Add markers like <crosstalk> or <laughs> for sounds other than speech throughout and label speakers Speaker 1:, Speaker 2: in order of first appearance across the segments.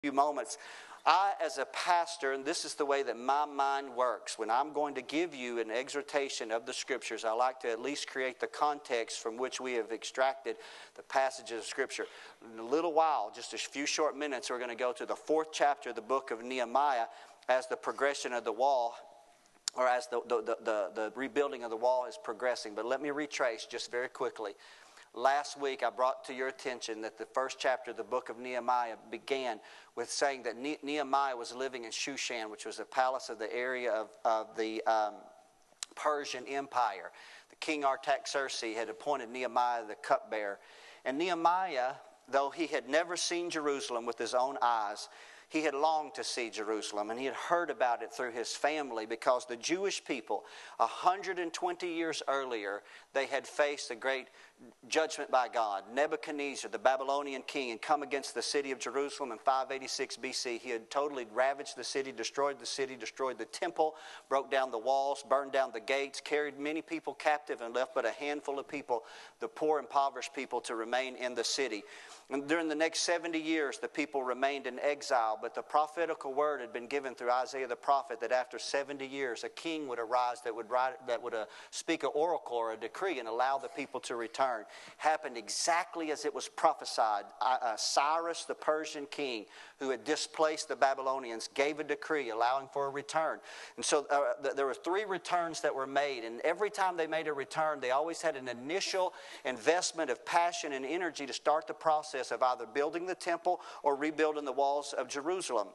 Speaker 1: few moments. I, as a pastor, and this is the way that my mind works, when I'm going to give you an exhortation of the scriptures, I like to at least create the context from which we have extracted the passages of scripture. In a little while, just a few short minutes, we're going to go to the fourth chapter of the book of Nehemiah as the progression of the wall or as the, the, the, the, rebuilding of the wall is progressing. But let me retrace just very quickly. Last week, I brought to your attention that the first chapter of the book of Nehemiah began with saying that Nehemiah was living in Shushan, which was a palace of the area of, of the um, Persian Empire. The king Artaxerxes had appointed Nehemiah the cupbearer. And Nehemiah, though he had never seen Jerusalem with his own eyes, he had longed to see Jerusalem and he had heard about it through his family because the Jewish people, 120 years earlier, they had faced a great judgment by God. Nebuchadnezzar, the Babylonian king, had come against the city of Jerusalem in 586 BC. He had totally ravaged the city, destroyed the city, destroyed the temple, broke down the walls, burned down the gates, carried many people captive, and left but a handful of people, the poor, impoverished people, to remain in the city. And during the next 70 years, the people remained in exile, but the prophetical word had been given through Isaiah the prophet that after 70 years, a king would arise that would, write, that would uh, speak an oracle or a decree and allow the people to return. Happened exactly as it was prophesied. Uh, Cyrus, the Persian king, who had displaced the Babylonians, gave a decree allowing for a return. And so uh, there were three returns that were made, and every time they made a return, they always had an initial investment of passion and energy to start the process of either building the temple or rebuilding the walls of Jerusalem.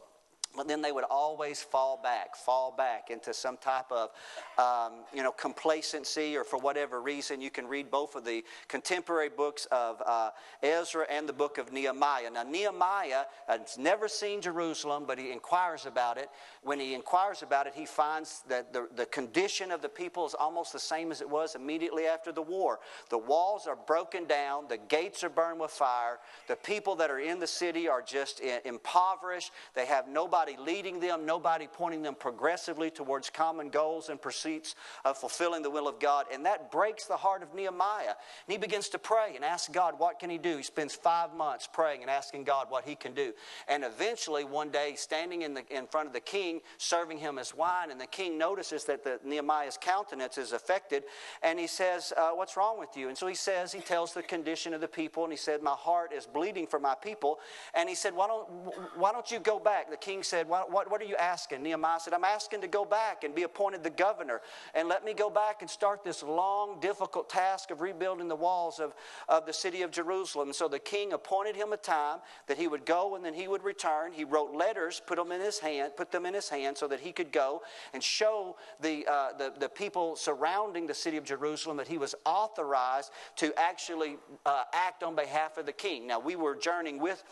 Speaker 1: But then they would always fall back, fall back into some type of, um, you know, complacency, or for whatever reason, you can read both of the contemporary books of uh, Ezra and the book of Nehemiah. Now, Nehemiah has never seen Jerusalem, but he inquires about it. When he inquires about it, he finds that the, the condition of the people is almost the same as it was immediately after the war. The walls are broken down, the gates are burned with fire, the people that are in the city are just impoverished, they have nobody nobody leading them, nobody pointing them progressively towards common goals and pursuits of fulfilling the will of God. And that breaks the heart of Nehemiah. And he begins to pray and ask God, what can he do? He spends five months praying and asking God what he can do. And eventually, one day, standing in, the, in front of the king, serving him as wine, and the king notices that the, Nehemiah's countenance is affected, and he says, uh, What's wrong with you? And so he says, he tells the condition of the people, and he said, My heart is bleeding for my people. And he said, Why don't, why don't you go back? The king said, what, what, what, are you asking? Nehemiah said, I'm asking to go back and be appointed the governor and let me go back and start this long, difficult task of rebuilding the walls of, of the city of Jerusalem. So the king appointed him a time that he would go and then he would return. He wrote letters, put them in his hand, put them in his hand so that he could go and show the, uh, the, the people surrounding the city of Jerusalem that he was authorized to actually uh, act on behalf of the king. Now, we were journeying with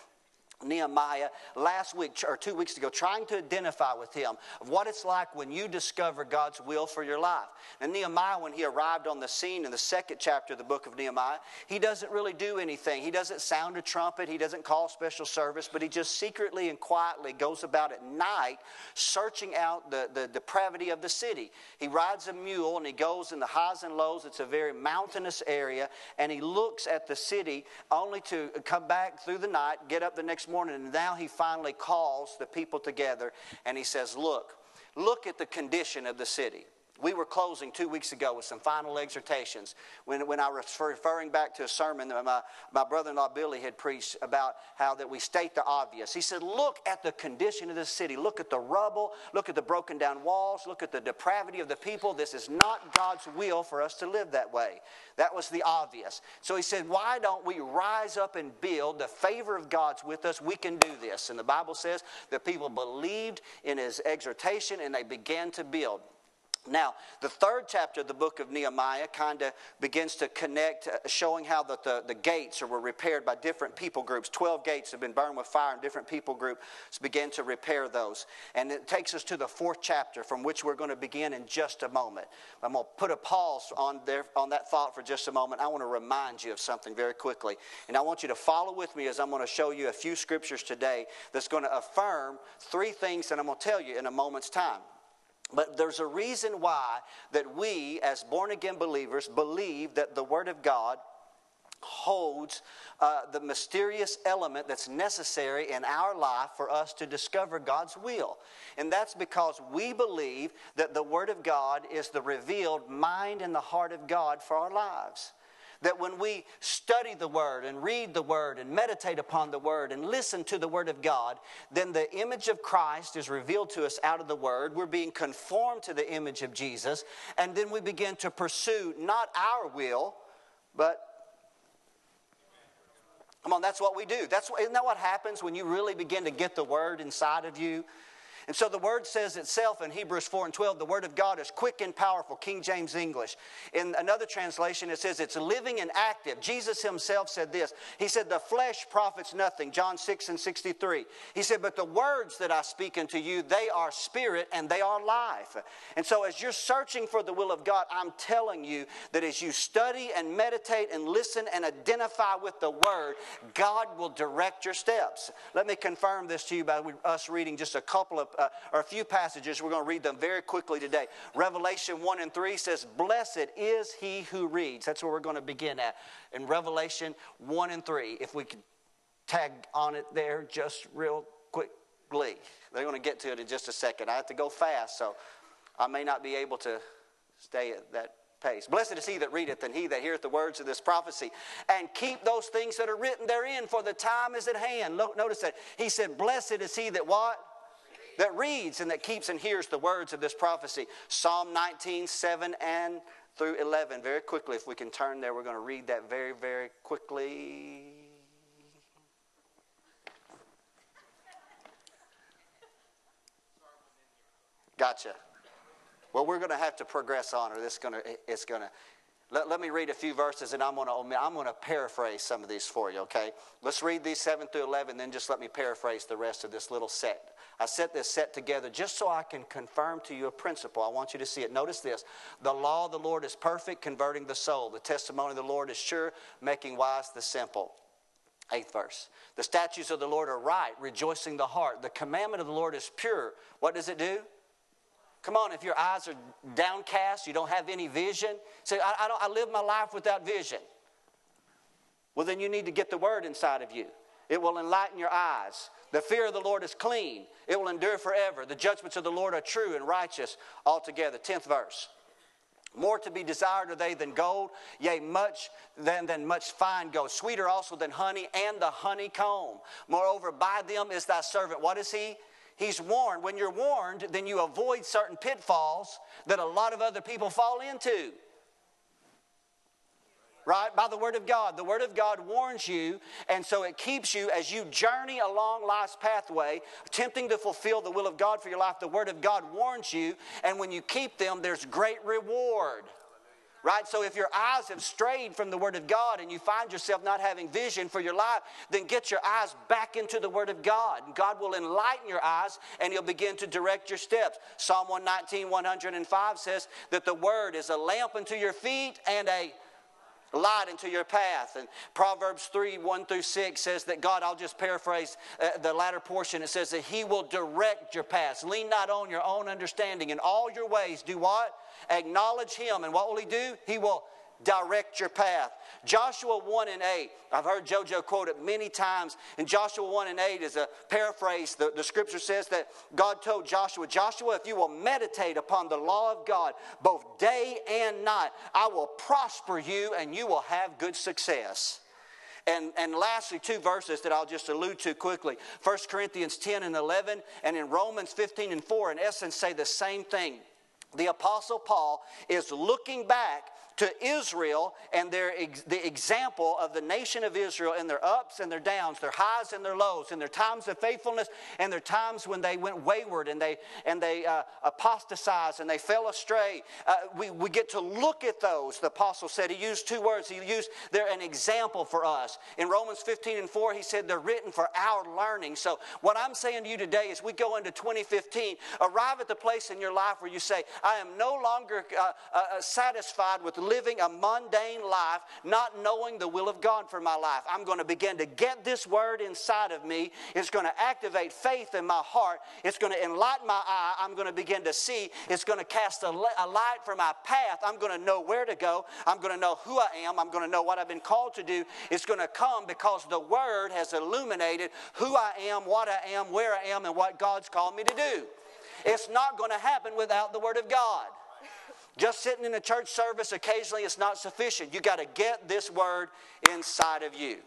Speaker 1: Nehemiah last week or two weeks ago, trying to identify with him of what it's like when you discover God's will for your life. And Nehemiah, when he arrived on the scene in the second chapter of the book of Nehemiah, he doesn't really do anything. He doesn't sound a trumpet, he doesn't call special service, but he just secretly and quietly goes about at night searching out the, the depravity of the city. He rides a mule and he goes in the highs and lows. It's a very mountainous area, and he looks at the city only to come back through the night, get up the next morning, and now he finally calls the people together and he says, Look, look at the condition of the city. We were closing two weeks ago with some final exhortations when, when I was referring back to a sermon that my, my brother in law Billy had preached about how that we state the obvious. He said, Look at the condition of this city. Look at the rubble. Look at the broken down walls. Look at the depravity of the people. This is not God's will for us to live that way. That was the obvious. So he said, Why don't we rise up and build? The favor of God's with us. We can do this. And the Bible says that people believed in his exhortation and they began to build. Now, the third chapter of the book of Nehemiah kind of begins to connect, uh, showing how the, the, the, gates were repaired by different people groups. Twelve gates have been burned with fire, and different people groups began to repair those. And it takes us to the fourth chapter, from which we're going to begin in just a moment. I'm going to put a pause on, there, on that thought for just a moment. I want to remind you of something very quickly. And I want you to follow with me as I'm going to show you a few scriptures today that's going to affirm three things that I'm going to tell you in a moment's time. But there's a reason why that we, as born again believers, believe that the Word of God holds uh, the mysterious element that's necessary in our life for us to discover God's will. And that's because we believe that the Word of God is the revealed mind and the heart of God for our lives. That when we study the Word and read the Word and meditate upon the Word and listen to the Word of God, then the image of Christ is revealed to us out of the Word. We're being conformed to the image of Jesus, and then we begin to pursue not our will, but Come on, that's what we do. That's isn't that what happens when you really begin to get the word inside of you? And so the word says itself in Hebrews 4 and 12, the word of God is quick and powerful, King James English. In another translation, it says it's living and active. Jesus himself said this. He said, The flesh profits nothing, John 6 and 63. He said, But the words that I speak unto you, they are spirit and they are life. And so as you're searching for the will of God, I'm telling you that as you study and meditate and listen and identify with the word, God will direct your steps. Let me confirm this to you by us reading just a couple of uh, or a few passages. We're going to read them very quickly today. Revelation 1 and 3 says, Blessed is he who reads. That's where we're going to begin at. In Revelation 1 and 3, if we could tag on it there just real quickly. They're going to get to it in just a second. I have to go fast, so I may not be able to stay at that pace. Blessed is he that readeth, and he that heareth the words of this prophecy, and keep those things that are written therein, for the time is at hand. Notice that he said, Blessed is he that what? That reads and that keeps and hears the words of this prophecy. Psalm 19, 7 and through 11. Very quickly, if we can turn there, we're going to read that very, very quickly. Gotcha. Well, we're going to have to progress on, or this going to, it's going to. Let, let me read a few verses, and I'm going to I'm going to paraphrase some of these for you. Okay, let's read these seven through eleven, then just let me paraphrase the rest of this little set. I set this set together just so I can confirm to you a principle. I want you to see it. Notice this the law of the Lord is perfect, converting the soul. The testimony of the Lord is sure, making wise the simple. Eighth verse. The statutes of the Lord are right, rejoicing the heart. The commandment of the Lord is pure. What does it do? Come on, if your eyes are downcast, you don't have any vision. Say, I, I, I live my life without vision. Well, then you need to get the word inside of you. It will enlighten your eyes. The fear of the Lord is clean, it will endure forever. The judgments of the Lord are true and righteous altogether. Tenth verse. More to be desired are they than gold, yea, much than, than much fine gold, sweeter also than honey and the honeycomb. Moreover, by them is thy servant. What is he? He's warned. When you're warned, then you avoid certain pitfalls that a lot of other people fall into right? By the Word of God. The Word of God warns you, and so it keeps you as you journey along life's pathway, attempting to fulfill the will of God for your life. The Word of God warns you, and when you keep them, there's great reward. Right? So if your eyes have strayed from the Word of God and you find yourself not having vision for your life, then get your eyes back into the Word of God. God will enlighten your eyes and He'll begin to direct your steps. Psalm 119, 105 says that the Word is a lamp unto your feet and a light into your path. And Proverbs 3 1 through 6 says that God, I'll just paraphrase uh, the latter portion, it says that He will direct your paths. Lean not on your own understanding. In all your ways, do what? Acknowledge Him. And what will He do? He will direct your path. Joshua 1 and 8, I've heard JoJo quote it many times. And Joshua 1 and 8 is a paraphrase. The, the scripture says that God told Joshua, Joshua, if you will meditate upon the law of God both day and night, I will prosper you and you will have good success. And, and lastly, two verses that I'll just allude to quickly 1 Corinthians 10 and 11, and in Romans 15 and 4, in essence, say the same thing. The Apostle Paul is looking back to Israel and their, the example of the nation of Israel in their ups and their downs, their highs and their lows, in their times of faithfulness and their times when they went wayward and they, and they uh, apostatized and they fell astray. Uh, we, we get to look at those. The apostle said he used two words. He used, they're an example for us. In Romans 15 and 4, he said they're written for our learning. So, what I'm saying to you today is we go into 2015, arrive at the place in your life where you say, I am no longer uh, uh satisfied with living a mundane life, not knowing the will of God for my life. I'm going to begin to get this word inside of me. It's going to activate faith in my heart. It's going to enlighten my eye. I'm going to begin to see. It's going to cast a, light for my path. I'm going to know where to go. I'm going to know who I am. I'm going to know what I've been called to do. It's going to come because the word has illuminated who I am, what I am, where I am, and what God's called me to do. It's not going to happen without the Word of God. Just sitting in a church service occasionally is not sufficient. You got to get this Word inside of you.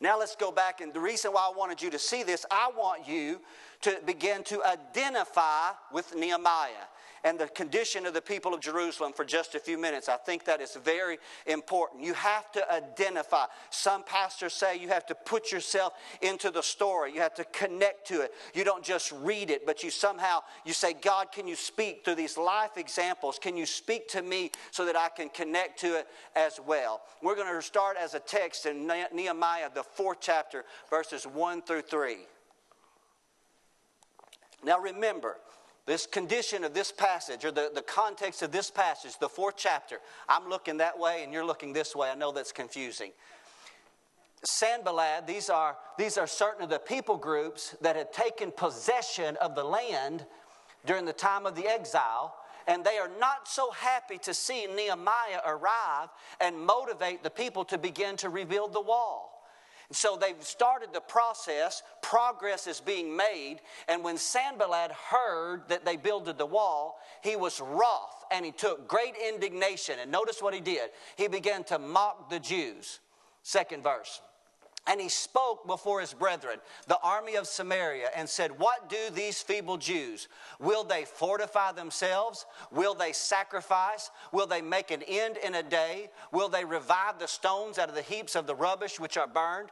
Speaker 1: Now let's go back, and the reason why I wanted you to see this, I want you to begin to identify with Nehemiah and the condition of the people of Jerusalem for just a few minutes. I think that is very important. You have to identify. Some pastors say you have to put yourself into the story. You have to connect to it. You don't just read it, but you somehow you say, "God, can you speak through these life examples? Can you speak to me so that I can connect to it as well?" We're going to start as a text in Nehemiah the 4th chapter verses 1 through 3. Now remember, this condition of this passage, or the, the context of this passage, the fourth chapter, I'm looking that way and you're looking this way. I know that's confusing. Sanballat, these are, these are certain of the people groups that had taken possession of the land during the time of the exile, and they are not so happy to see Nehemiah arrive and motivate the people to begin to rebuild the wall. So they've started the process, progress is being made, and when Sanballat heard that they builded the wall, he was wroth and he took great indignation. And notice what he did. He began to mock the Jews. Second verse. And he spoke before his brethren, the army of Samaria, and said, What do these feeble Jews? Will they fortify themselves? Will they sacrifice? Will they make an end in a day? Will they revive the stones out of the heaps of the rubbish which are burned?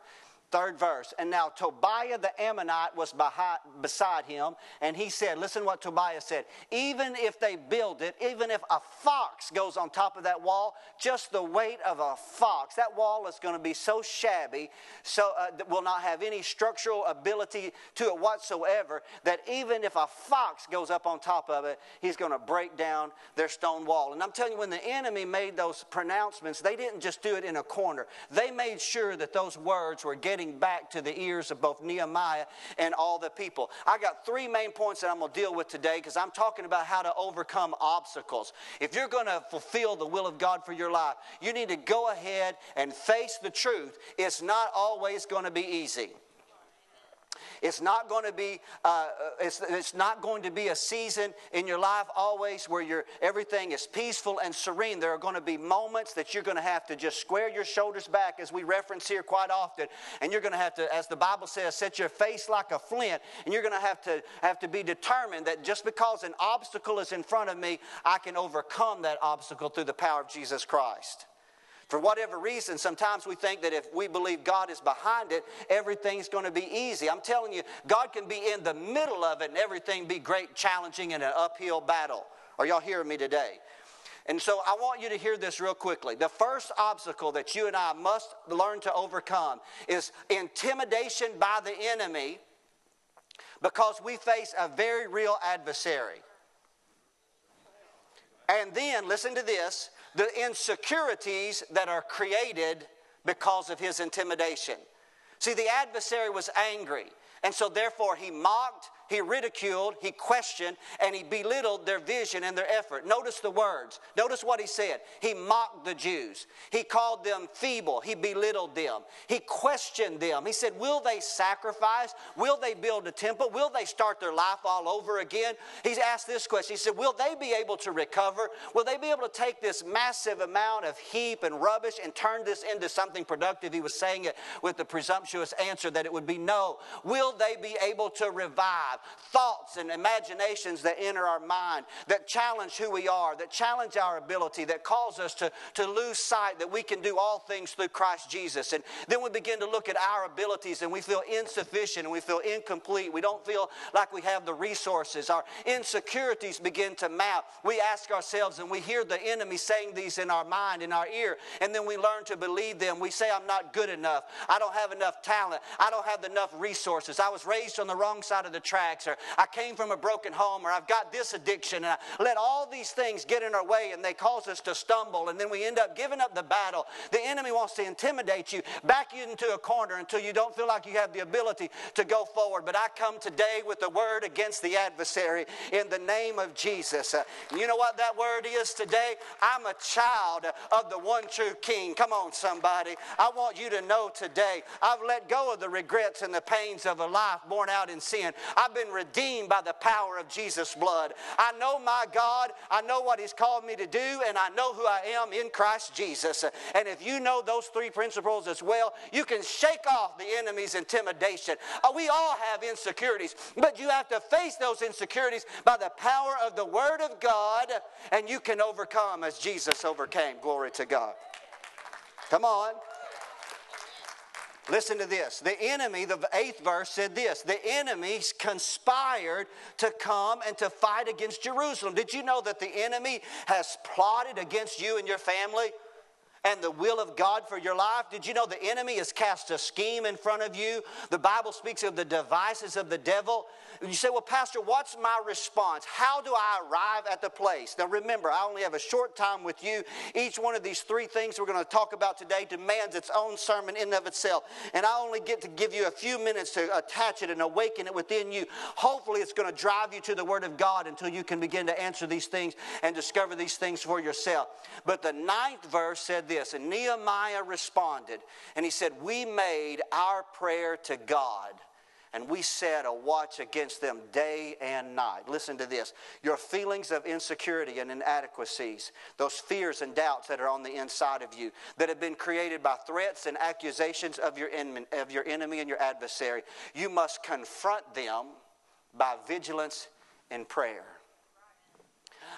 Speaker 1: Third verse. And now Tobiah the Ammonite was behind, beside him, and he said, Listen what Tobiah said. Even if they build it, even if a fox goes on top of that wall, just the weight of a fox, that wall is going to be so shabby, so uh, will not have any structural ability to it whatsoever, that even if a fox goes up on top of it, he's going to break down their stone wall. And I'm telling you, when the enemy made those pronouncements, they didn't just do it in a corner, they made sure that those words were getting getting back to the ears of both Nehemiah and all the people. I got three main points that I'm going to deal with today because I'm talking about how to overcome obstacles. If you're going to fulfill the will of God for your life, you need to go ahead and face the truth. It's not always going to be easy. It's not going to be, uh, it's, it's not going to be a season in your life always where you everything is peaceful and serene. There are going to be moments that you're going to have to just square your shoulders back, as we reference here quite often, and you're going to have to, as the Bible says, set your face like a flint, and you're going to have to have to be determined that just because an obstacle is in front of me, I can overcome that obstacle through the power of Jesus Christ. For whatever reason, sometimes we think that if we believe God is behind it, everything's going to be easy. I'm telling you, God can be in the middle of it and everything be great, challenging, and an uphill battle. Are y'all hearing me today? And so I want you to hear this real quickly. The first obstacle that you and I must learn to overcome is intimidation by the enemy because we face a very real adversary. And then, listen to this the insecurities that are created because of his intimidation. See, the adversary was angry, and so therefore he mocked, he ridiculed, he questioned, and he belittled their vision and their effort. Notice the words. Notice what he said. He mocked the Jews. He called them feeble. He belittled them. He questioned them. He said, Will they sacrifice? Will they build a temple? Will they start their life all over again? He's asked this question. He said, Will they be able to recover? Will they be able to take this massive amount of heap and rubbish and turn this into something productive? He was saying it with the presumptuous answer that it would be no. Will they be able to revive? Thoughts and imaginations that enter our mind, that challenge who we are, that challenge our ability, that cause us to, to lose sight that we can do all things through Christ Jesus. And then we begin to look at our abilities and we feel insufficient and we feel incomplete. We don't feel like we have the resources. Our insecurities begin to mount. We ask ourselves and we hear the enemy saying these in our mind, in our ear, and then we learn to believe them. We say, I'm not good enough. I don't have enough talent. I don't have enough resources. I was raised on the wrong side of the track. Or I came from a broken home, or I've got this addiction. And I let all these things get in our way and they cause us to stumble. And then we end up giving up the battle. The enemy wants to intimidate you, back you into a corner until you don't feel like you have the ability to go forward. But I come today with the word against the adversary in the name of Jesus. Uh, you know what that word is today? I'm a child of the one true King. Come on, somebody. I want you to know today I've let go of the regrets and the pains of a life born out in sin. I've been redeemed by the power of Jesus' blood. I know my God, I know what He's called me to do, and I know who I am in Christ Jesus. And if you know those three principles as well, you can shake off the enemy's intimidation. Uh, we all have insecurities, but you have to face those insecurities by the power of the Word of God, and you can overcome as Jesus overcame. Glory to God. Come on. Listen to this. The enemy, the eighth verse said this the enemies conspired to come and to fight against Jerusalem. Did you know that the enemy has plotted against you and your family? And the will of God for your life? Did you know the enemy has cast a scheme in front of you? The Bible speaks of the devices of the devil. You say, Well, Pastor, what's my response? How do I arrive at the place? Now, remember, I only have a short time with you. Each one of these three things we're going to talk about today demands its own sermon in of itself. And I only get to give you a few minutes to attach it and awaken it within you. Hopefully, it's going to drive you to the Word of God until you can begin to answer these things and discover these things for yourself. But the ninth verse said this, and Nehemiah responded, and he said, We made our prayer to God and we set a watch against them day and night. Listen to this your feelings of insecurity and inadequacies, those fears and doubts that are on the inside of you, that have been created by threats and accusations of your, enemy, of your enemy and your adversary, you must confront them by vigilance and prayer.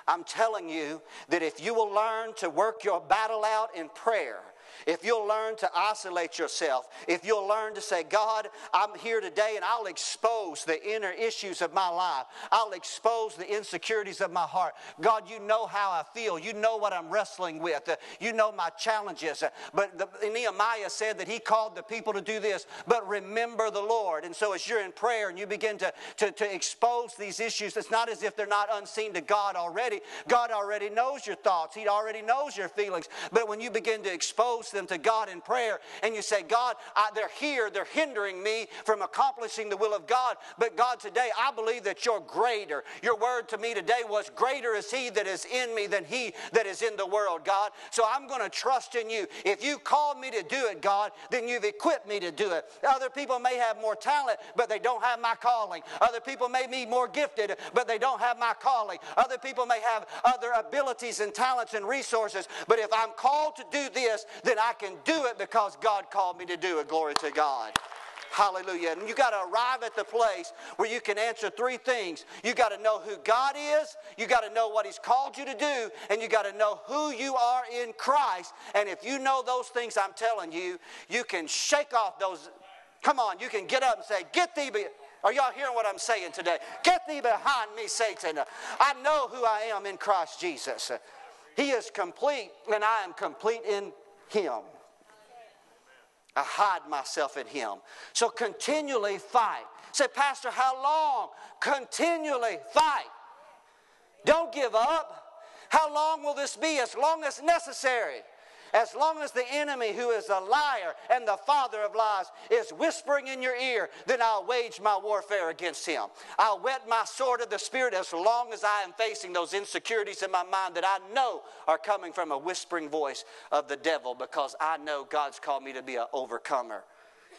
Speaker 1: I'm telling you that if you will learn to work your battle out in prayer, if you'll learn to isolate yourself, if you'll learn to say, God, I'm here today and I'll expose the inner issues of my life, I'll expose the insecurities of my heart. God, you know how I feel. You know what I'm wrestling with. Uh, you know my challenges. Uh, but the, Nehemiah said that he called the people to do this, but remember the Lord. And so as you're in prayer and you begin to, to, to expose these issues, it's not as if they're not unseen to God already. God already knows your thoughts, He already knows your feelings. But when you begin to expose them to God in prayer and you say, God, I, they're here, they're hindering me from accomplishing the will of God. But God, today I believe that you're greater. Your word to me today was, Greater is He that is in me than He that is in the world, God. So I'm going to trust in you. If you called me to do it, God, then you've equipped me to do it. Other people may have more talent, but they don't have my calling. Other people may be more gifted, but they don't have my calling. Other people may have other abilities and talents and resources, but if I'm called to do this, then I can do it because God called me to do it. Glory to God. Hallelujah. And you got to arrive at the place where you can answer three things. You got to know who God is, you got to know what He's called you to do, and you got to know who you are in Christ. And if you know those things I'm telling you, you can shake off those. Come on, you can get up and say, Get thee. Are y'all hearing what I'm saying today? Get thee behind me, Satan. I know who I am in Christ Jesus. He is complete, and I am complete in him. I hide myself in Him. So continually fight. Say, Pastor, how long? Continually fight. Don't give up. How long will this be? As long as necessary. As long as the enemy, who is a liar and the father of lies, is whispering in your ear, then I'll wage my warfare against him. I'll whet my sword of the Spirit as long as I am facing those insecurities in my mind that I know are coming from a whispering voice of the devil because I know God's called me to be an overcomer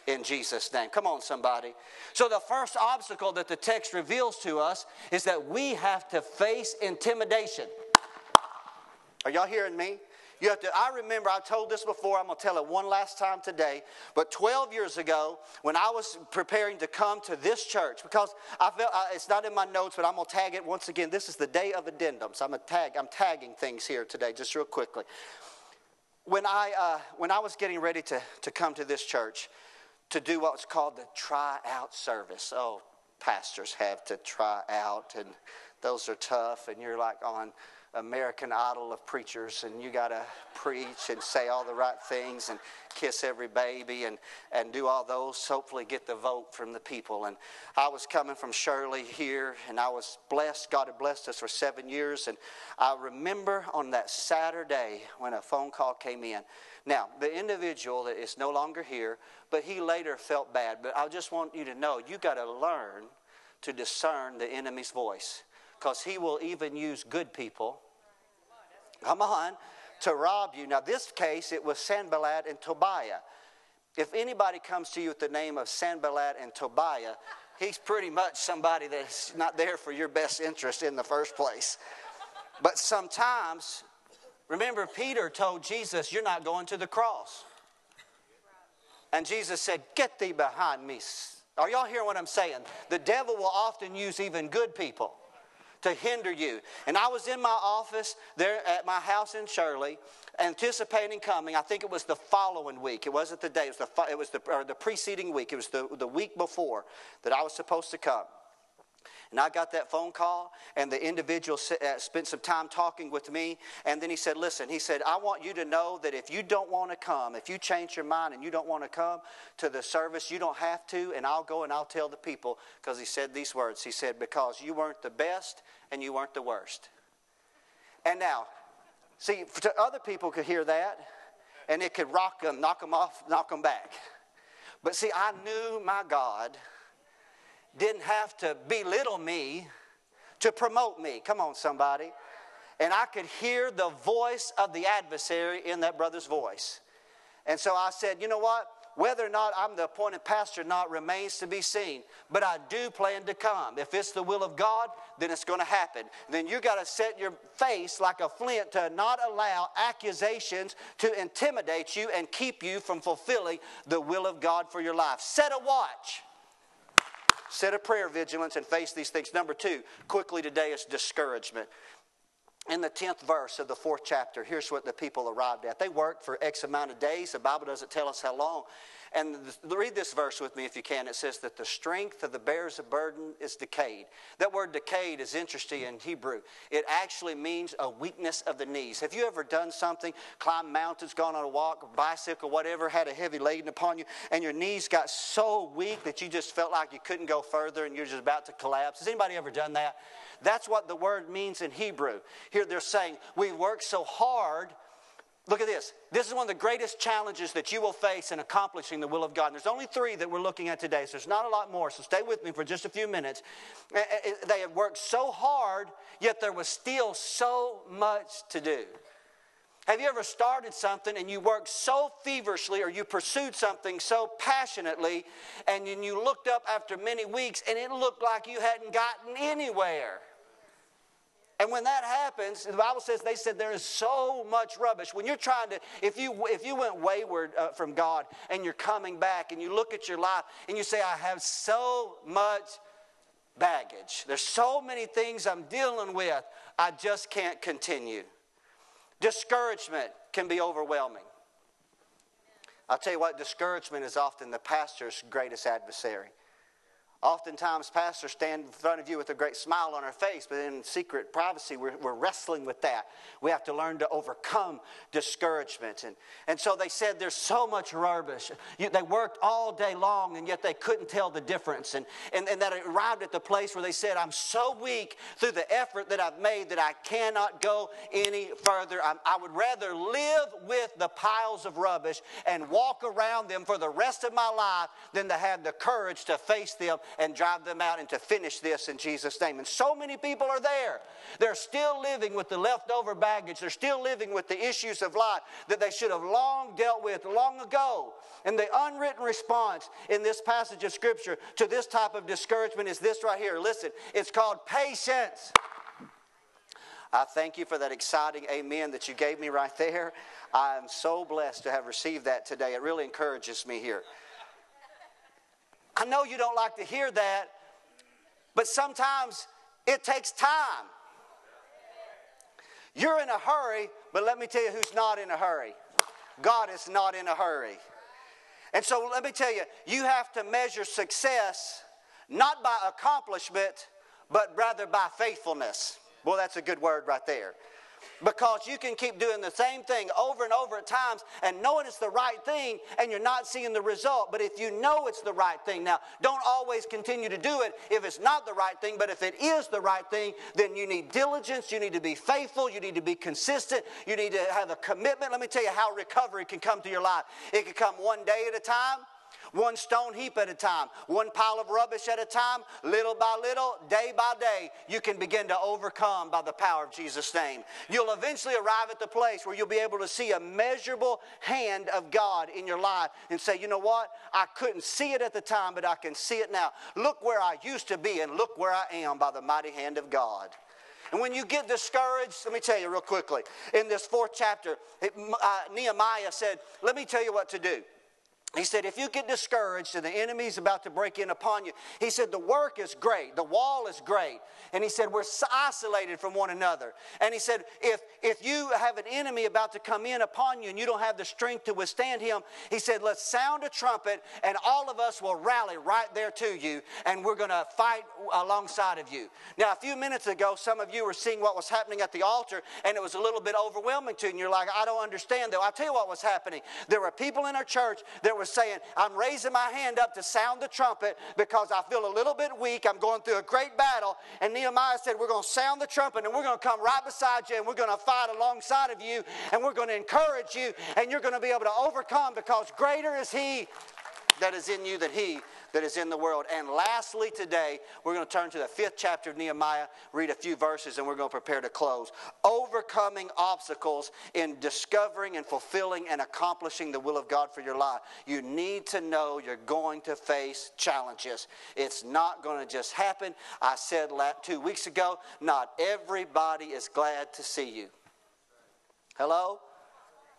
Speaker 1: in Jesus' name. Come on, somebody. So, the first obstacle that the text reveals to us is that we have to face intimidation. Are y'all hearing me? You have to, I remember, I told this before, I'm going to tell it one last time today. But 12 years ago, when I was preparing to come to this church, because I felt, it's not in my notes, but I'm going to tag it once again. This is the day of addendums. I'm, a tag, I'm tagging things here today, just real quickly. When I, uh, when I was getting ready to, to come to this church to do what's called the try out service, oh, pastors have to try out and those are tough, and you're like on American Idol of preachers, and you got to preach and say all the right things and kiss every baby and, and do all those, hopefully get the vote from the people. And I was coming from Shirley here, and I was blessed. God had blessed us for seven years. And I remember on that Saturday when a phone call came in. Now, the individual that is no longer here, but he later felt bad. But I just want you to know you got to learn to discern the enemy's voice because he will even use good people. Come on, to rob you. Now, this case, it was Sanballat and Tobiah. If anybody comes to you with the name of Sanballat and Tobiah, he's pretty much somebody that's not there for your best interest in the first place. But sometimes, remember, Peter told Jesus, You're not going to the cross. And Jesus said, Get thee behind me. Are y'all hearing what I'm saying? The devil will often use even good people to hinder you. And I was in my office there at my house in Shirley, anticipating coming. I think it was the following week. It wasn't the day. It was the, it was the, the preceding week. It was the, the week before that I was supposed to come. And I got that phone call, and the individual uh, spent some time talking with me. And then he said, Listen, he said, I want you to know that if you don't want to come, if you change your mind and you don't want to come to the service, you don't have to, and I'll go and I'll tell the people. Because he said these words He said, Because you weren't the best and you weren't the worst. And now, see, other people could hear that, and it could rock them, knock them off, knock them back. But see, I knew my God didn't have to belittle me to promote me. Come on, somebody. And I could hear the voice of the adversary in that brother's voice. And so I said, you know what? Whether or not I'm the appointed pastor or not remains to be seen. But I do plan to come. If it's the will of God, then it's going to happen. Then you got to set your face like a flint to not allow accusations to intimidate you and keep you from fulfilling the will of God for your life. Set a watch. Set a prayer vigilance and face these things. Number two, quickly today is discouragement. In the 10th verse of the fourth chapter, here's what the people arrived at. They worked for X amount of days. The Bible doesn't tell us how long. And read this verse with me if you can. It says that the strength of the bearers of burden is decayed. That word decayed is interesting in Hebrew. It actually means a weakness of the knees. Have you ever done something, climbed mountains, gone on a walk, bicycle, whatever, had a heavy laden upon you, and your knees got so weak that you just felt like you couldn't go further and you're just about to collapse? Has anybody ever done that? That's what the word means in Hebrew. Here they're saying, We work so hard Look at this. This is one of the greatest challenges that you will face in accomplishing the will of God. And there's only three that we're looking at today, so there's not a lot more. So stay with me for just a few minutes. Eh, eh, eh, they had worked so hard, yet there was still so much to do. Have you ever started something and you worked so feverishly or you pursued something so passionately and then you looked up after many weeks and it looked like you hadn't gotten anywhere? And when that happens, the Bible says they said there is so much rubbish. When you're trying to, if you if you went wayward uh, from God and you're coming back and you look at your life and you say, I have so much baggage. There's so many things I'm dealing with. I just can't continue. Discouragement can be overwhelming. I'll tell you what, discouragement is often the pastor's greatest adversary. Oftentimes, pastors stand in front of you with a great smile on our face, but in secret privacy, we're, we're wrestling with that. We have to learn to overcome discouragement. And, and so they said there's so much rubbish. You, they worked all day long, and yet they couldn't tell the difference. And, and, and that arrived at the place where they said, I'm so weak through the effort that I've made that I cannot go any further. I'm, I would rather live with the piles of rubbish and walk around them for the rest of my life than to have the courage to face them and drive them out and to finish this in Jesus' name. And so many people are there. They're still living with the leftover baggage. They're still living with the issues of life that they should have long dealt with long ago. And the unwritten response in this passage of Scripture to this type of discouragement is this right here. Listen, it's called patience. I thank you for that exciting amen that you gave me right there. I am so blessed to have received that today. It really encourages me here. I know you don't like to hear that, but sometimes it takes time. You're in a hurry, but let me tell you who's not in a hurry. God is not in a hurry. And so let me tell you, you have to measure success not by accomplishment, but rather by faithfulness. Well, that's a good word right there. Because you can keep doing the same thing over and over at times and knowing it's the right thing and you're not seeing the result. But if you know it's the right thing, now don't always continue to do it if it's not the right thing, but if it is the right thing, then you need diligence, you need to be faithful, you need to be consistent, you need to have a commitment. Let me tell you how recovery can come to your life. It can come one day at a time one stone heap at a time, one pile of rubbish at a time, little by little, day by day, you can begin to overcome by the power of Jesus' name. You'll eventually arrive at the place where you'll be able to see a measurable hand of God in your life and say, you know what? I couldn't see it at the time, but I can see it now. Look where I used to be and look where I am by the mighty hand of God. And when you get discouraged, let me tell you real quickly. In this fourth chapter, it, uh, Nehemiah said, Let me tell you what to do. He said, if you get discouraged and the enemy's about to break in upon you, he said, the work is great, the wall is great. And he said, we're isolated from one another. And he said, if, if you have an enemy about to come in upon you and you don't have the strength to withstand him, he said, let's sound a trumpet and all of us will rally right there to you and we're going to fight alongside of you. Now, a few minutes ago, some of you were seeing what was happening at the altar and it was a little bit overwhelming to you. And you're like, I don't understand though. I'll tell you what was happening. There were people in our church that was saying, I'm raising my hand up to sound the trumpet because I feel a little bit weak. I'm going through a great battle. And Nehemiah said, We're going to sound the trumpet and we're going to come right beside you and we're going to fight alongside of you and we're going to encourage you and you're going to be able to overcome because greater is He that is in you than He that is in the world. And lastly, today, we're going to turn to the fifth chapter of Nehemiah, read a few verses, and we're going to prepare to close. Overcoming obstacles in discovering and fulfilling and accomplishing the will of God for your life. You need to know you're going to face challenges. It's not going to just happen. I said two weeks ago, not everybody is glad to see you. Hello?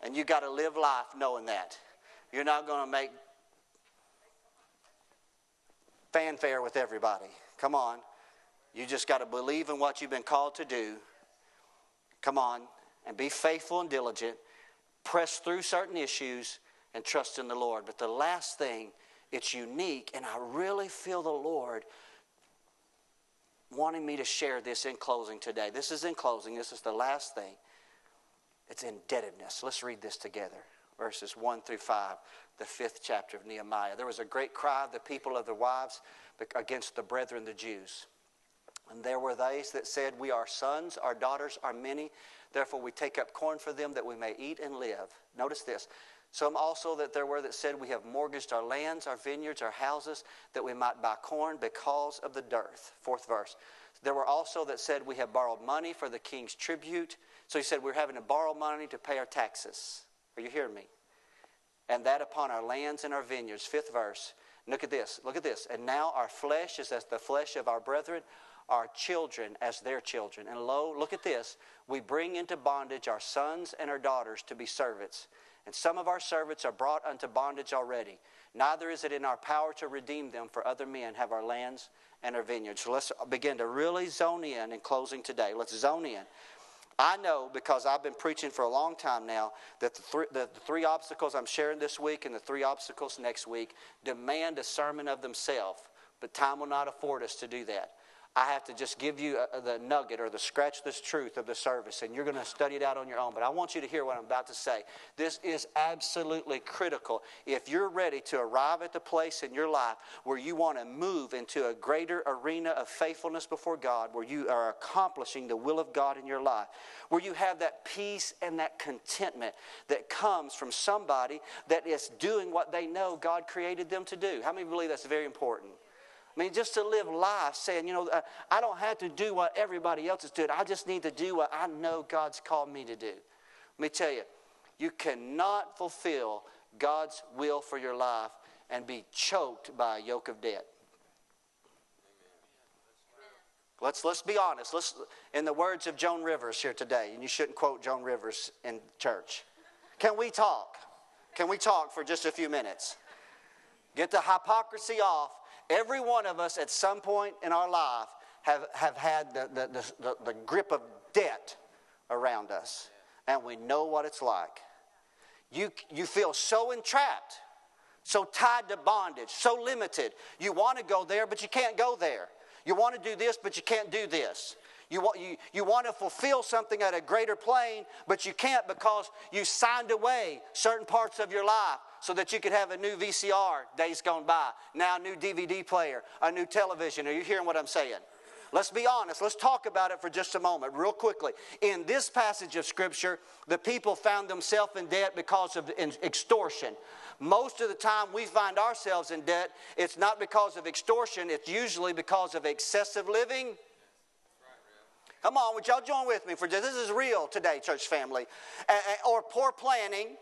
Speaker 1: And you got to live life knowing that. You're not going to make fanfare with everybody. Come on. You just got to believe in what you've been called to do. Come on. And be faithful and diligent. Press through certain issues and trust in the Lord. But the last thing, it's unique, and I really feel the Lord wanting me to share this in closing today. This is in closing. This is the last thing. It's indebtedness. Let's read this together. Verses 1 through 5 the fifth chapter of Nehemiah. There was a great cry of the people of the wives against the brethren, the Jews. And there were those that said, We are sons, our daughters are many, therefore we take up corn for them that we may eat and live. Notice this. Some also that there were that said, We have mortgaged our lands, our vineyards, our houses, that we might buy corn because of the dearth. Fourth verse. There were also that said, We have borrowed money for the king's tribute. So he said, We're having to borrow money to pay our taxes. Are you hearing me? And that upon our lands and our vineyards. Fifth verse. Look at this. Look at this. And now our flesh is as the flesh of our brethren, our children as their children. And lo, look at this. We bring into bondage our sons and our daughters to be servants. And some of our servants are brought unto bondage already. Neither is it in our power to redeem them, for other men have our lands and our vineyards. So let's begin to really zone in in closing today. Let's zone in. I know because I've been preaching for a long time now that the, th- the, three obstacles I'm sharing this week and the three obstacles next week demand a sermon of themselves, but time will not afford us to do that. I have to just give you a, the nugget or the scratch this truth of the service, and you're going to study it out on your own. But I want you to hear what I'm about to say. This is absolutely critical. If you're ready to arrive at the place in your life where you want to move into a greater arena of faithfulness before God, where you are accomplishing the will of God in your life, where you have that peace and that contentment that comes from somebody that is doing what they know God created them to do. How many believe that's very important? I mean, just to live life saying, you know, uh, I don't have to do what everybody else is doing. I just need to do what I know God's called me to do. Let me tell you, you cannot fulfill God's will for your life and be choked by a yoke of debt. Let's, let's be honest. Let's, in the words of Joan Rivers here today, and you shouldn't quote Joan Rivers in church. Can we talk? Can we talk for just a few minutes? Get the hypocrisy off Every one of us at some point in our life have, have had the, the, the, the grip of debt around us, and we know what it's like. You, you feel so entrapped, so tied to bondage, so limited. You want to go there, but you can't go there. You want to do this, but you can't do this. You want, you, you want to fulfill something at a greater plane, but you can't because you signed away certain parts of your life so that you could have a new VCR days gone by, now a new DVD player, a new television. Are you hearing what I'm saying? Let's be honest. Let's talk about it for just a moment, real quickly. In this passage of Scripture, the people found themselves in debt because of extortion. Most of the time we find ourselves in debt, it's not because of extortion, it's usually because of excessive living. Come on, would y'all join with me for this? This is real today, church family. or poor planning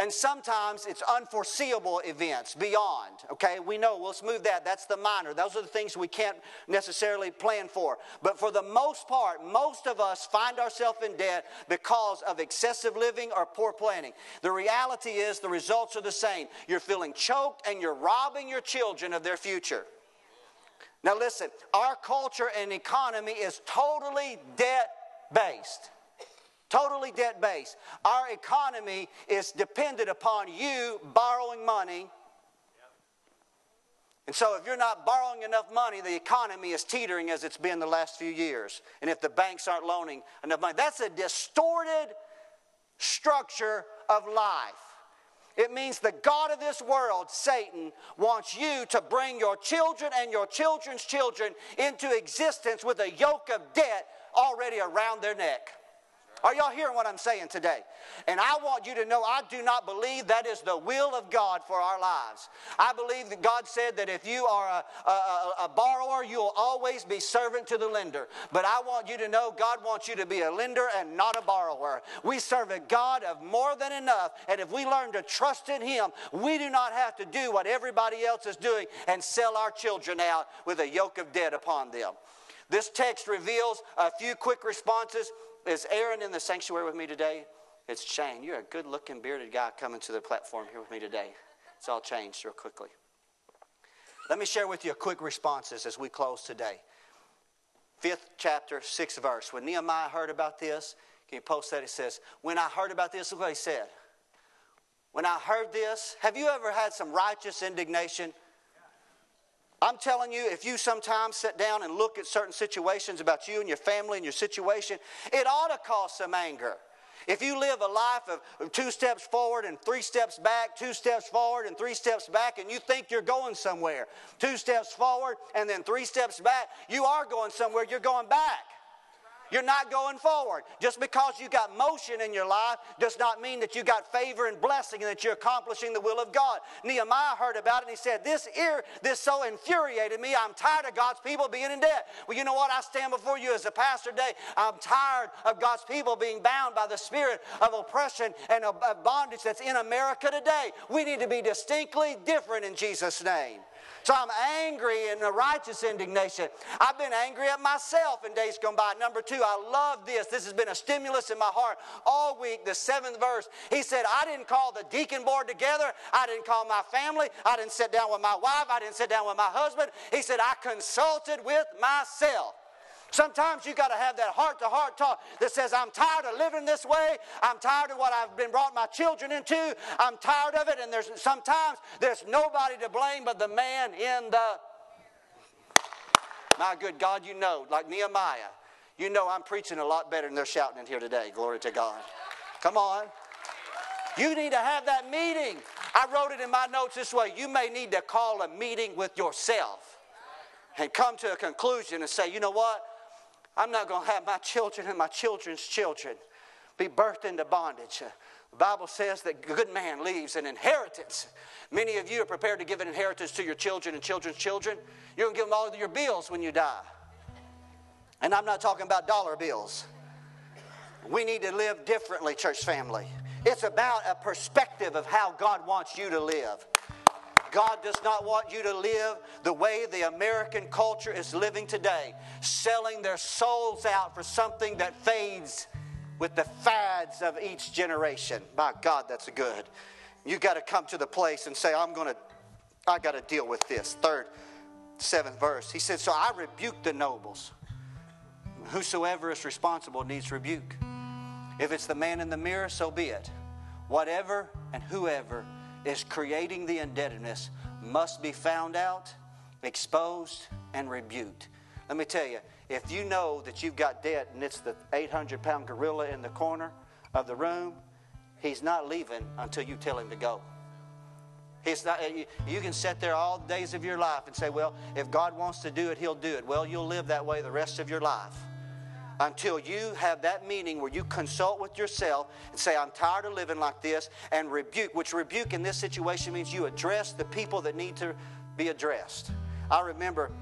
Speaker 1: and sometimes it's unforeseeable events beyond. Okay, we know, let's move that. That's the minor. Those are the things we can't necessarily plan for. But for the most part, most of us find ourselves in debt because of excessive living or poor planning. The reality is the results are the same. You're feeling choked and you're robbing your children of their future. Now, listen, our culture and economy is totally debt based. Totally debt based. Our economy is dependent upon you borrowing money. And so, if you're not borrowing enough money, the economy is teetering as it's been the last few years. And if the banks aren't loaning enough money, that's a distorted structure of life. It means the God of this world, Satan, wants you to bring your children and your children's children into existence with a yoke of debt already around their neck. Are y'all hearing what I'm saying today? And I want you to know I do not believe that is the will of God for our lives. I believe that God said that if you are a, a, a borrower, you'll always be servant to the lender. But I want you to know God wants you to be a lender and not a borrower. We serve a God of more than enough. And if we learn to trust in Him, we do not have to do what everybody else is doing and sell our children out with a yoke of debt upon them. This text reveals a few quick responses is Aaron in the sanctuary with me today? It's Shane. You're a good looking bearded guy coming to the platform here with me today. It's all changed real quickly. Let me share with you a quick responses as we close today. Fifth chapter, sixth verse. When Nehemiah heard about this, can you post that? It says, When I heard about this, look what he said. When I heard this, have you ever had some righteous indignation? I'm telling you, if you sometimes sit down and look at certain situations about you and your family and your situation, it ought to cause some anger. If you live a life of two steps forward and three steps back, two steps forward and three steps back, and you think you're going somewhere, two steps forward and then three steps back, you are going somewhere, you're going back. You're not going forward. Just because you got motion in your life does not mean that you got favor and blessing and that you're accomplishing the will of God. Nehemiah heard about it and he said, This ear, this so infuriated me. I'm tired of God's people being in debt. Well, you know what? I stand before you as a pastor today. I'm tired of God's people being bound by the spirit of oppression and of bondage that's in America today. We need to be distinctly different in Jesus' name. So I'm angry in a righteous indignation. I've been angry at myself in days gone by. Number two, I love this. This has been a stimulus in my heart all week. The seventh verse, he said, I didn't call the deacon board together. I didn't call my family. I didn't sit down with my wife. I didn't sit down with my husband. He said, I consulted with myself. Sometimes you got to have that heart to heart talk that says, I'm tired of living this way. I'm tired of what I've been brought my children into. I'm tired of it. And there's sometimes there's nobody to blame but the man in the. My good God, you know, like Nehemiah, you know I'm preaching a lot better than they're shouting in here today. Glory to God. Come on. You need to have that meeting. I wrote it in my notes this way. You may need to call a meeting with yourself and come to a conclusion and say, you know what? I'm not going to have my children and my children's children be birthed into bondage. The Bible says that a good man leaves an inheritance. Many of you are prepared to give an inheritance to your children and children's children. You're going to give them all of your bills when you die. And I'm not talking about dollar bills. We need to live differently, church family. It's about a perspective of how God wants you to live. God does not want you to live the way the American culture is living today, selling their souls out for something that fades with the fads of each generation. My God, that's good. You got to come to the place and say, I'm going to, I got to deal with this. Third, seventh verse. He said, So I rebuke the nobles. Whosoever is responsible needs rebuke. If it's the man in the mirror, so be it. Whatever and whoever is creating the indebtedness must be found out, exposed, and rebuked. Let me tell you, if you know that you've got debt and it's the 800 pound gorilla in the corner of the room, he's not leaving until you tell him to go. He's not, you can sit there all the days of your life and say, Well, if God wants to do it, He'll do it. Well, you'll live that way the rest of your life until you have that meeting where you consult with yourself and say, I'm tired of living like this, and rebuke, which rebuke in this situation means you address the people that need to be addressed. I remember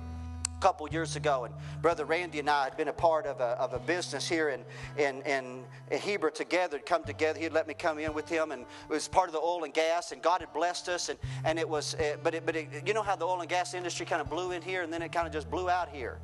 Speaker 1: a couple years ago, and Brother Randy and I had been a part of a, of a business here in, in, in, in Heber together, come together. He'd let me come in with him, and it was part of the oil and gas, and God had blessed us. And, and it was, eh, but, it, but it, you know how the oil and gas industry kind of blew in here, and then it kind of just blew out here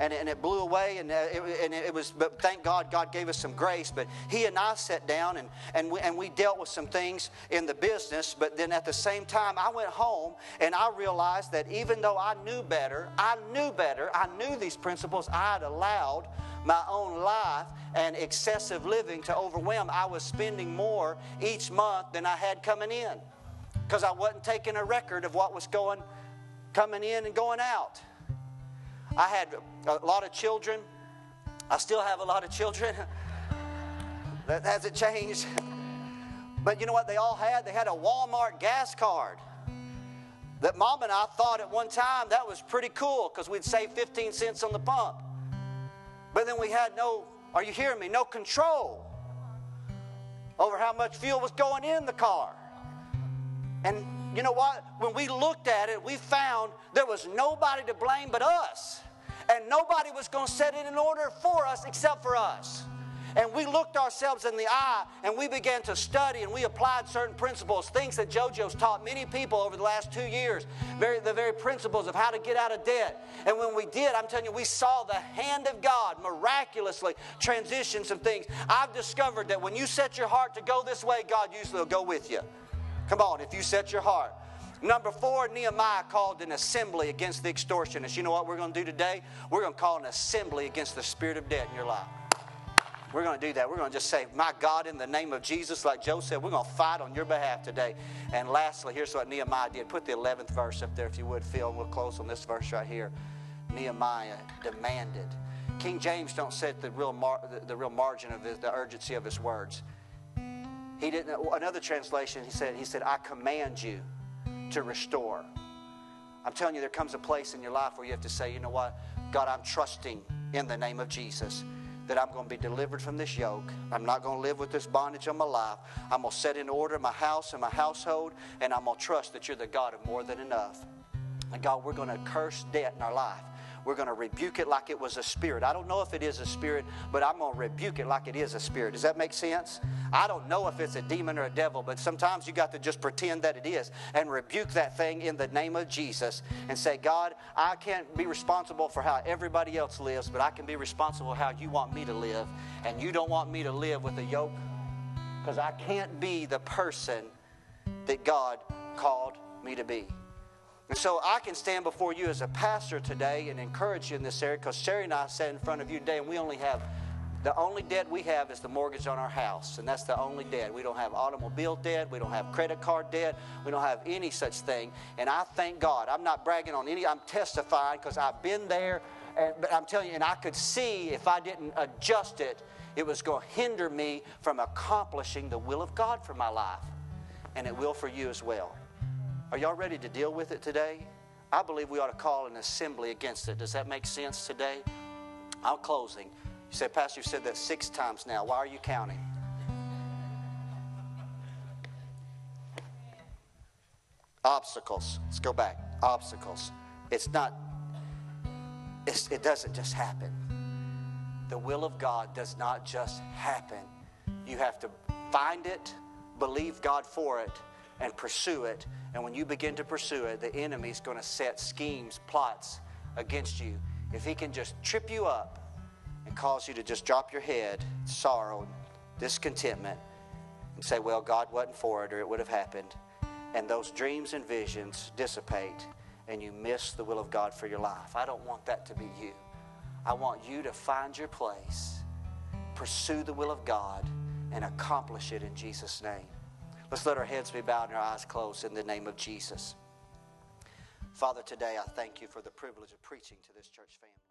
Speaker 1: and, and it blew away and, uh, it, and it was but thank god god gave us some grace. But he and i sat down and, and, we, and we dealt with some things in the business. But then at the same time i went home and i realized that even though i knew better i knew better i knew these principles i had allowed my own life and excessive living to overwhelm. I was spending more each month than i had coming in because i wasn't taking a record of what was going coming in and going out I had a lot of children. I still have a lot of children. <laughs> that hasn't changed. But you know what they all had? They had a Walmart gas card. That mom and I thought at one time that was pretty cool because we'd save 15 cents on the pump. But then we had no, are you hearing me? No control over how much fuel was going in the car. And you know what? When we looked at it, we found there was nobody to blame but us and nobody was going to set it in order for us except for us. And we looked ourselves in the eye and we began to study and we applied certain principles, things that JoJo's taught many people over the last two years, very, the very principles of how to get out of debt. And when we did, I'm telling you, we saw the hand of God miraculously transition some things. I've discovered that when you set your heart to go this way, God usually will go with you. Come on, if you set your heart. Number four, Nehemiah called an assembly against the extortionists. You know what we're going to do today? We're going to call an assembly against the spirit of debt in your life. We're going to do that. We're going to just say, My God, in the name of Jesus, like Joe said, we're going to fight on your behalf today. And lastly, here's what Nehemiah did. Put the 11th verse up there, if you would, Phil, we'll close on this verse right here. Nehemiah demanded. King James don't set the real, mar- the, the real margin of the urgency of his words. He didn't. Another translation, he said, he said, I command you to restore. I'm telling you, there comes a place in your life where you have to say, you know what? God, I'm trusting in the name of Jesus that I'm going to be delivered from this yoke. I'm not going to live with this bondage on my life. I'm going to set in order my house and my household, and I'm going to trust that you're the God of more than enough. And God, we're going to curse debt in our life. We're going to rebuke it like it was a spirit. I don't know if it is a spirit, but I'm going to rebuke it like it is a spirit. Does that make sense? I don't know if it's a demon or a devil, but sometimes you got to just pretend that it is and rebuke that thing in the name of Jesus and say, God, I can't be responsible for how everybody else lives, but I can be responsible how you want me to live. And you don't want me to live with a yoke because I can't be the person that God called me to be. And so I can stand before you as a pastor today and encourage you in this area because Sherry and I sat in front of you today and we only have the only debt we have is the mortgage on our house, and that's the only debt. We don't have automobile debt, we don't have credit card debt, we don't have any such thing. And I thank God. I'm not bragging on any, I'm testifying because I've been there, and, but I'm telling you, and I could see if I didn't adjust it, it was going to hinder me from accomplishing the will of God for my life. And it will for you as well. Are y'all ready to deal with it today? I believe we ought to call an assembly against it. Does that make sense today? I'm closing. You said, Pastor, you said that six times now. Why are you counting? Obstacles. Let's go back. Obstacles. It's not, it's, it doesn't just happen. The will of God does not just happen. You have to find it, believe God for it, and pursue it. And when you begin to pursue it, the enemy's going to set schemes, plots against you. If he can just trip you up and cause you to just drop your head, sorrow, discontentment, and say, Well, God wasn't for it, or it would have happened. And those dreams and visions dissipate, and you miss the will of God for your life. I don't want that to be you. I want you to find your place, pursue the will of God, and accomplish it in Jesus' name. Let's let our heads be bowed and our eyes closed in the name of Jesus. Father, today I thank you for the privilege of preaching to this church family.